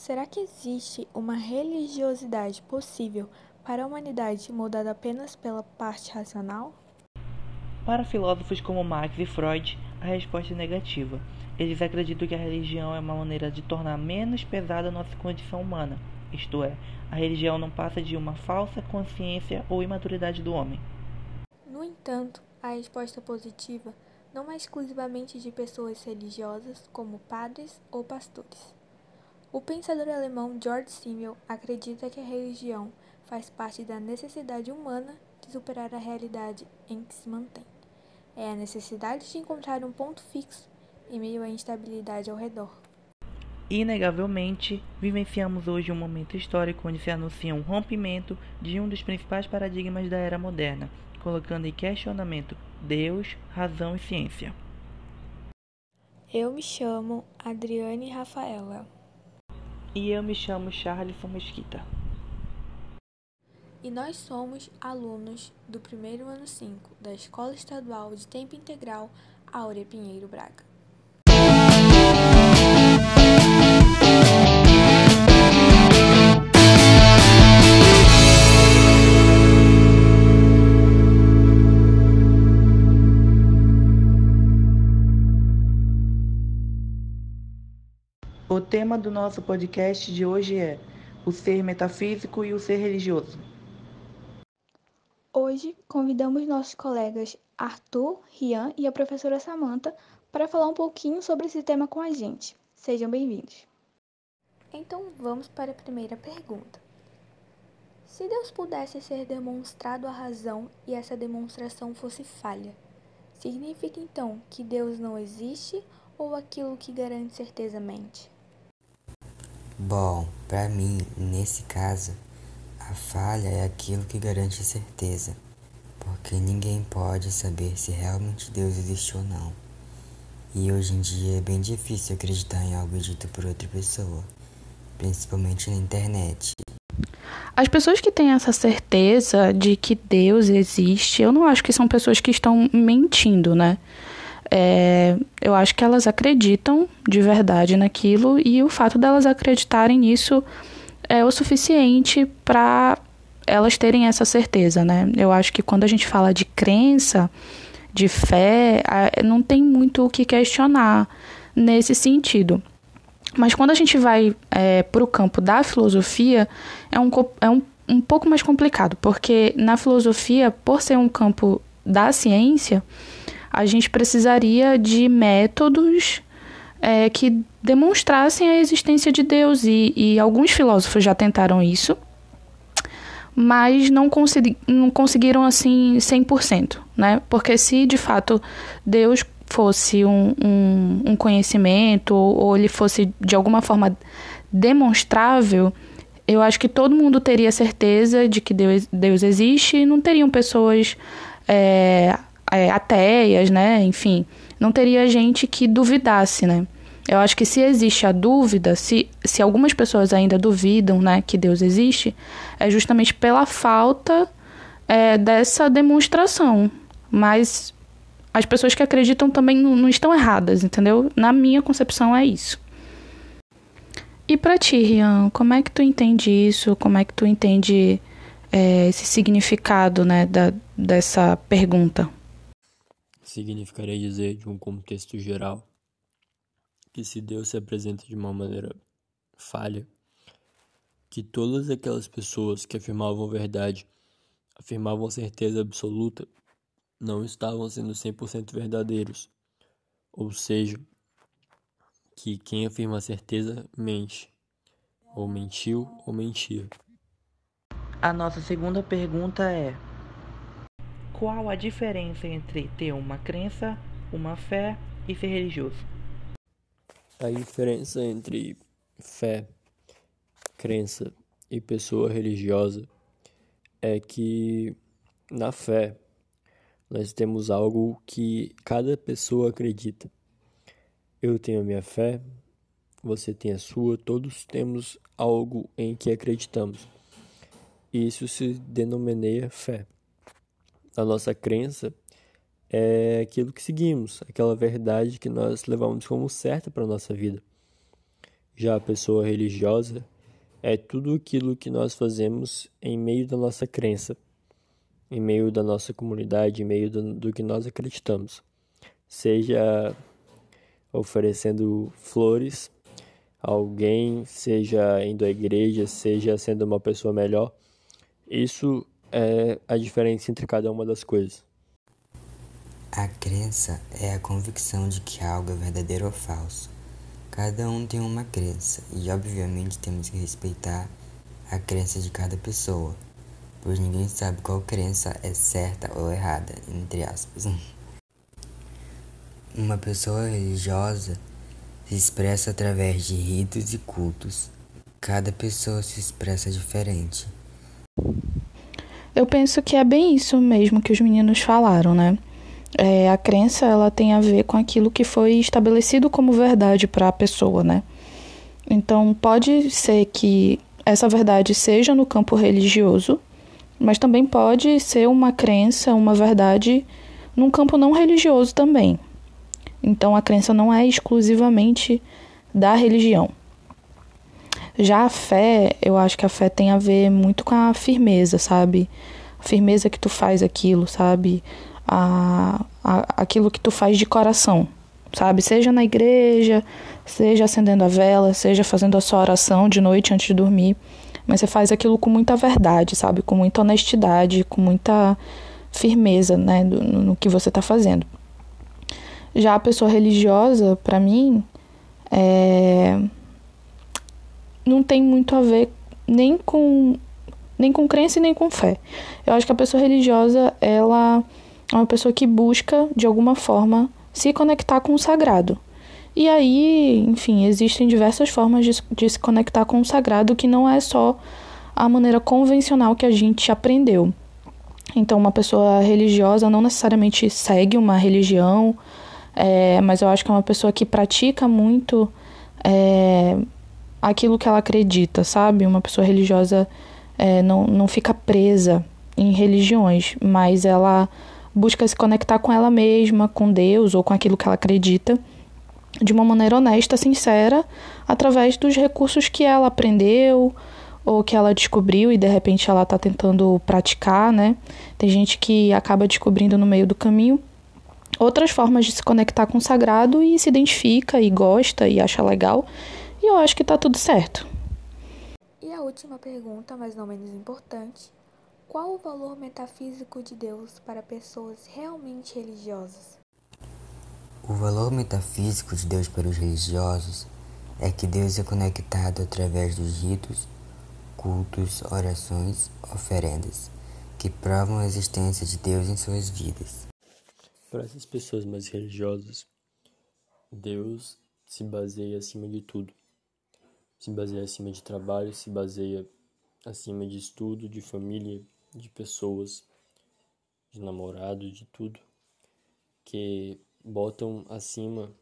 Será que existe uma religiosidade possível para a humanidade moldada apenas pela parte racional? Para filósofos como Marx e Freud, a resposta é negativa. Eles acreditam que a religião é uma maneira de tornar menos pesada a nossa condição humana, isto é, a religião não passa de uma falsa consciência ou imaturidade do homem. No entanto, a resposta positiva não é exclusivamente de pessoas religiosas, como padres ou pastores. O pensador alemão George Simmel acredita que a religião faz parte da necessidade humana de superar a realidade em que se mantém. É a necessidade de encontrar um ponto fixo em meio à instabilidade ao redor. Inegavelmente, vivenciamos hoje um momento histórico onde se anuncia um rompimento de um dos principais paradigmas da era moderna, colocando em questionamento Deus, razão e ciência. Eu me chamo Adriane Rafaela. E eu me chamo Charles Mesquita. E nós somos alunos do primeiro ano 5 da Escola Estadual de Tempo Integral Áurea Pinheiro Braga. Tema do nosso podcast de hoje é o ser metafísico e o ser religioso. Hoje convidamos nossos colegas Arthur, Rian e a professora Samantha para falar um pouquinho sobre esse tema com a gente. Sejam bem-vindos. Então vamos para a primeira pergunta. Se Deus pudesse ser demonstrado a razão e essa demonstração fosse falha, significa então que Deus não existe ou aquilo que garante certeza mente? Bom, para mim, nesse caso, a falha é aquilo que garante certeza, porque ninguém pode saber se realmente Deus existe ou não. E hoje em dia é bem difícil acreditar em algo dito por outra pessoa, principalmente na internet. As pessoas que têm essa certeza de que Deus existe, eu não acho que são pessoas que estão mentindo, né? É, eu acho que elas acreditam de verdade naquilo e o fato delas acreditarem nisso é o suficiente para elas terem essa certeza, né? Eu acho que quando a gente fala de crença, de fé, não tem muito o que questionar nesse sentido. Mas quando a gente vai é, para o campo da filosofia, é, um, é um, um pouco mais complicado, porque na filosofia, por ser um campo da ciência, a gente precisaria de métodos é, que demonstrassem a existência de Deus. E, e alguns filósofos já tentaram isso, mas não, consegui, não conseguiram assim 100%, né? Porque se de fato Deus fosse um, um, um conhecimento ou, ou ele fosse de alguma forma demonstrável, eu acho que todo mundo teria certeza de que Deus, Deus existe e não teriam pessoas é, é, ateias, né? Enfim, não teria gente que duvidasse, né? Eu acho que se existe a dúvida, se, se algumas pessoas ainda duvidam, né, que Deus existe, é justamente pela falta é, dessa demonstração. Mas as pessoas que acreditam também não, estão erradas, entendeu? Na minha concepção é isso. E para ti, Rian, como é que tu entende isso? Como é que tu entende é, esse significado, né, da, dessa pergunta? Significaria dizer, de um contexto geral, que se Deus se apresenta de uma maneira falha, que todas aquelas pessoas que afirmavam verdade, afirmavam certeza absoluta, não estavam sendo 100% verdadeiros. Ou seja, que quem afirma certeza mente, ou mentiu ou mentia. A nossa segunda pergunta é: qual a diferença entre ter uma crença, uma fé e ser religioso? A diferença entre fé, crença e pessoa religiosa é que na fé nós temos algo que cada pessoa acredita. Eu tenho a minha fé, você tem a sua, todos temos algo em que acreditamos. Isso se denomina fé a nossa crença é aquilo que seguimos, aquela verdade que nós levamos como certa para a nossa vida. Já a pessoa religiosa é tudo aquilo que nós fazemos em meio da nossa crença, em meio da nossa comunidade, em meio do, do que nós acreditamos. Seja oferecendo flores a alguém, seja indo à igreja, seja sendo uma pessoa melhor. Isso é a diferença entre cada uma das coisas. A crença é a convicção de que algo é verdadeiro ou falso. Cada um tem uma crença e, obviamente, temos que respeitar a crença de cada pessoa, pois ninguém sabe qual crença é certa ou errada, entre aspas. Uma pessoa religiosa se expressa através de ritos e cultos. Cada pessoa se expressa diferente. Eu penso que é bem isso mesmo que os meninos falaram, né? É, a crença ela tem a ver com aquilo que foi estabelecido como verdade para a pessoa, né? Então pode ser que essa verdade seja no campo religioso, mas também pode ser uma crença, uma verdade num campo não religioso também. Então a crença não é exclusivamente da religião. Já a fé, eu acho que a fé tem a ver muito com a firmeza, sabe? A firmeza que tu faz aquilo, sabe? A, a, aquilo que tu faz de coração, sabe? Seja na igreja, seja acendendo a vela, seja fazendo a sua oração de noite antes de dormir. Mas você faz aquilo com muita verdade, sabe? Com muita honestidade, com muita firmeza, né? no, no que você está fazendo. Já a pessoa religiosa, para mim, é... não tem muito a ver nem com nem com crença e nem com fé. Eu acho que a pessoa religiosa, ela é uma pessoa que busca de alguma forma se conectar com o sagrado. E aí, enfim, existem diversas formas de, de se conectar com o sagrado que não é só a maneira convencional que a gente aprendeu. Então, uma pessoa religiosa não necessariamente segue uma religião é, mas eu acho que é uma pessoa que pratica muito é, aquilo que ela acredita, sabe? Uma pessoa religiosa é, não, não fica presa em religiões, mas ela busca se conectar com ela mesma, com Deus ou com aquilo que ela acredita, de uma maneira honesta, sincera, através dos recursos que ela aprendeu ou que ela descobriu e de repente ela está tentando praticar, né? Tem gente que acaba descobrindo no meio do caminho outras formas de se conectar com o sagrado e se identifica e gosta e acha legal. E eu acho que tá tudo certo. E a última pergunta, mas não menos importante: qual o valor metafísico de Deus para pessoas realmente religiosas? O valor metafísico de Deus para os religiosos é que Deus é conectado através dos ritos, cultos, orações, oferendas, que provam a existência de Deus em suas vidas. Para essas pessoas mais religiosas, Deus se baseia acima de tudo. Se baseia acima de trabalho, se baseia acima de estudo, de família, de pessoas, de namorado, de tudo. Que botam acima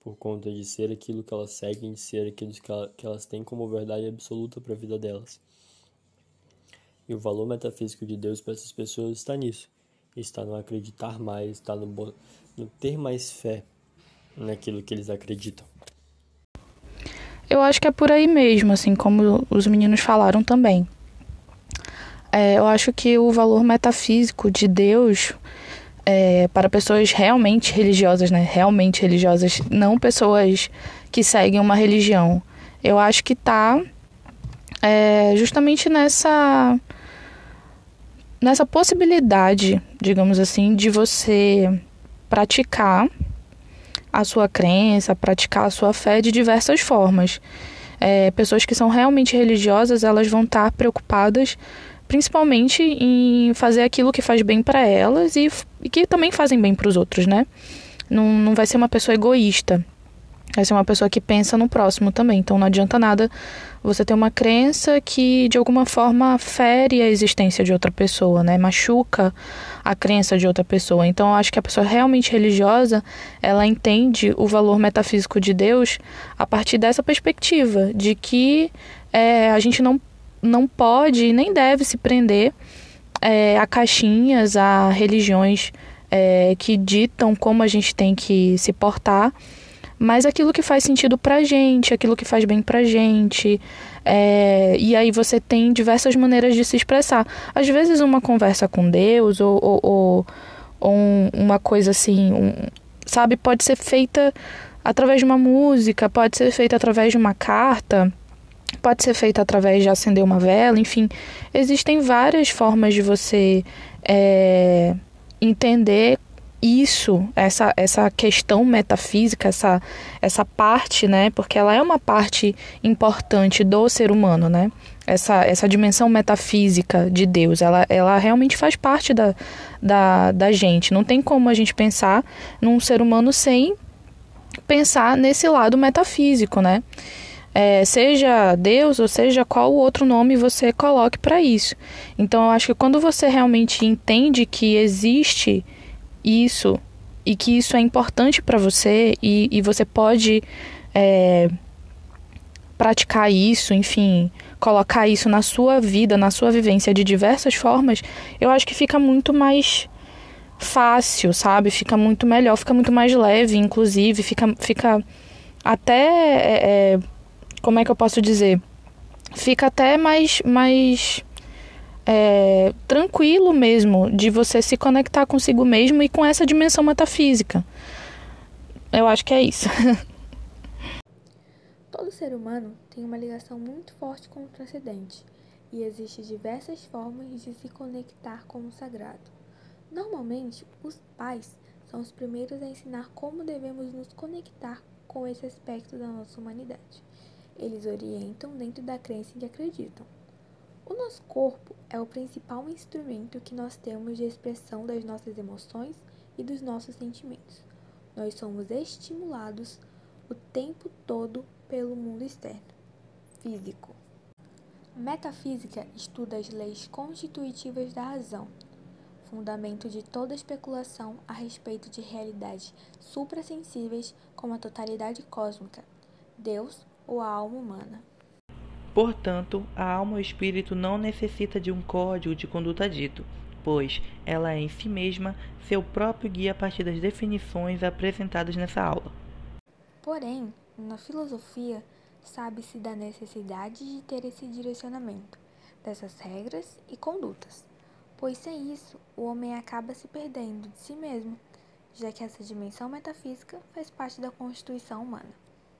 por conta de ser aquilo que elas seguem, de ser aquilo que elas têm como verdade absoluta para a vida delas. E o valor metafísico de Deus para essas pessoas está nisso está no acreditar mais, está no, no ter mais fé naquilo que eles acreditam. Eu acho que é por aí mesmo, assim como os meninos falaram também. É, eu acho que o valor metafísico de Deus é, para pessoas realmente religiosas, né? Realmente religiosas, não pessoas que seguem uma religião. Eu acho que está é, justamente nessa nessa possibilidade, digamos assim, de você praticar a sua crença, praticar a sua fé de diversas formas. É, pessoas que são realmente religiosas, elas vão estar preocupadas principalmente em fazer aquilo que faz bem para elas e, e, que também fazem bem para os outros, né? Não, não vai ser uma pessoa egoísta. Vai ser uma pessoa que pensa no próximo também. Então não adianta nada você ter uma crença que de alguma forma fere a existência de outra pessoa, né? Machuca a crença de outra pessoa. Então eu acho que a pessoa realmente religiosa, ela entende o valor metafísico de Deus a partir dessa perspectiva, de que é, a gente não, não pode nem deve se prender é, a caixinhas, a religiões é, que ditam como a gente tem que se portar mas aquilo que faz sentido pra gente, aquilo que faz bem pra gente. É, e aí você tem diversas maneiras de se expressar. Às vezes uma conversa com Deus ou, ou, ou, ou uma coisa assim, um, sabe, pode ser feita através de uma música, pode ser feita através de uma carta, pode ser feita através de acender uma vela, enfim, existem várias formas de você é, entender isso, essa, essa questão metafísica, essa, essa parte, né? Porque ela é uma parte importante do ser humano, né? Essa, essa dimensão metafísica de Deus, ela, ela realmente faz parte da, da, da gente. Não tem como a gente pensar num ser humano sem pensar nesse lado metafísico, né? É, seja Deus ou seja qual outro nome você coloque para isso. Então eu acho que quando você realmente entende que existe isso e que isso é importante para você e, e você pode é, praticar isso, enfim, colocar isso na sua vida, na sua vivência de diversas formas, eu acho que fica muito mais fácil, sabe? Fica muito melhor, fica muito mais leve, inclusive, fica, fica até. É, é como é que eu posso dizer? Fica até mais, mais é, tranquilo mesmo de você se conectar consigo mesmo e com essa dimensão metafísica. Eu acho que é isso. Todo ser humano tem uma ligação muito forte com o transcendente e existem diversas formas de se conectar com o sagrado. Normalmente, os pais são os primeiros a ensinar como devemos nos conectar com esse aspecto da nossa humanidade. Eles orientam dentro da crença em que acreditam. O nosso corpo é o principal instrumento que nós temos de expressão das nossas emoções e dos nossos sentimentos. Nós somos estimulados o tempo todo pelo mundo externo, físico. Metafísica estuda as leis constitutivas da razão, fundamento de toda especulação a respeito de realidades suprassensíveis como a totalidade cósmica, Deus ou a alma humana. Portanto, a alma ou espírito não necessita de um código de conduta dito, pois ela é em si mesma seu próprio guia a partir das definições apresentadas nessa aula. Porém, na filosofia, sabe-se da necessidade de ter esse direcionamento, dessas regras e condutas, pois sem isso o homem acaba se perdendo de si mesmo, já que essa dimensão metafísica faz parte da constituição humana.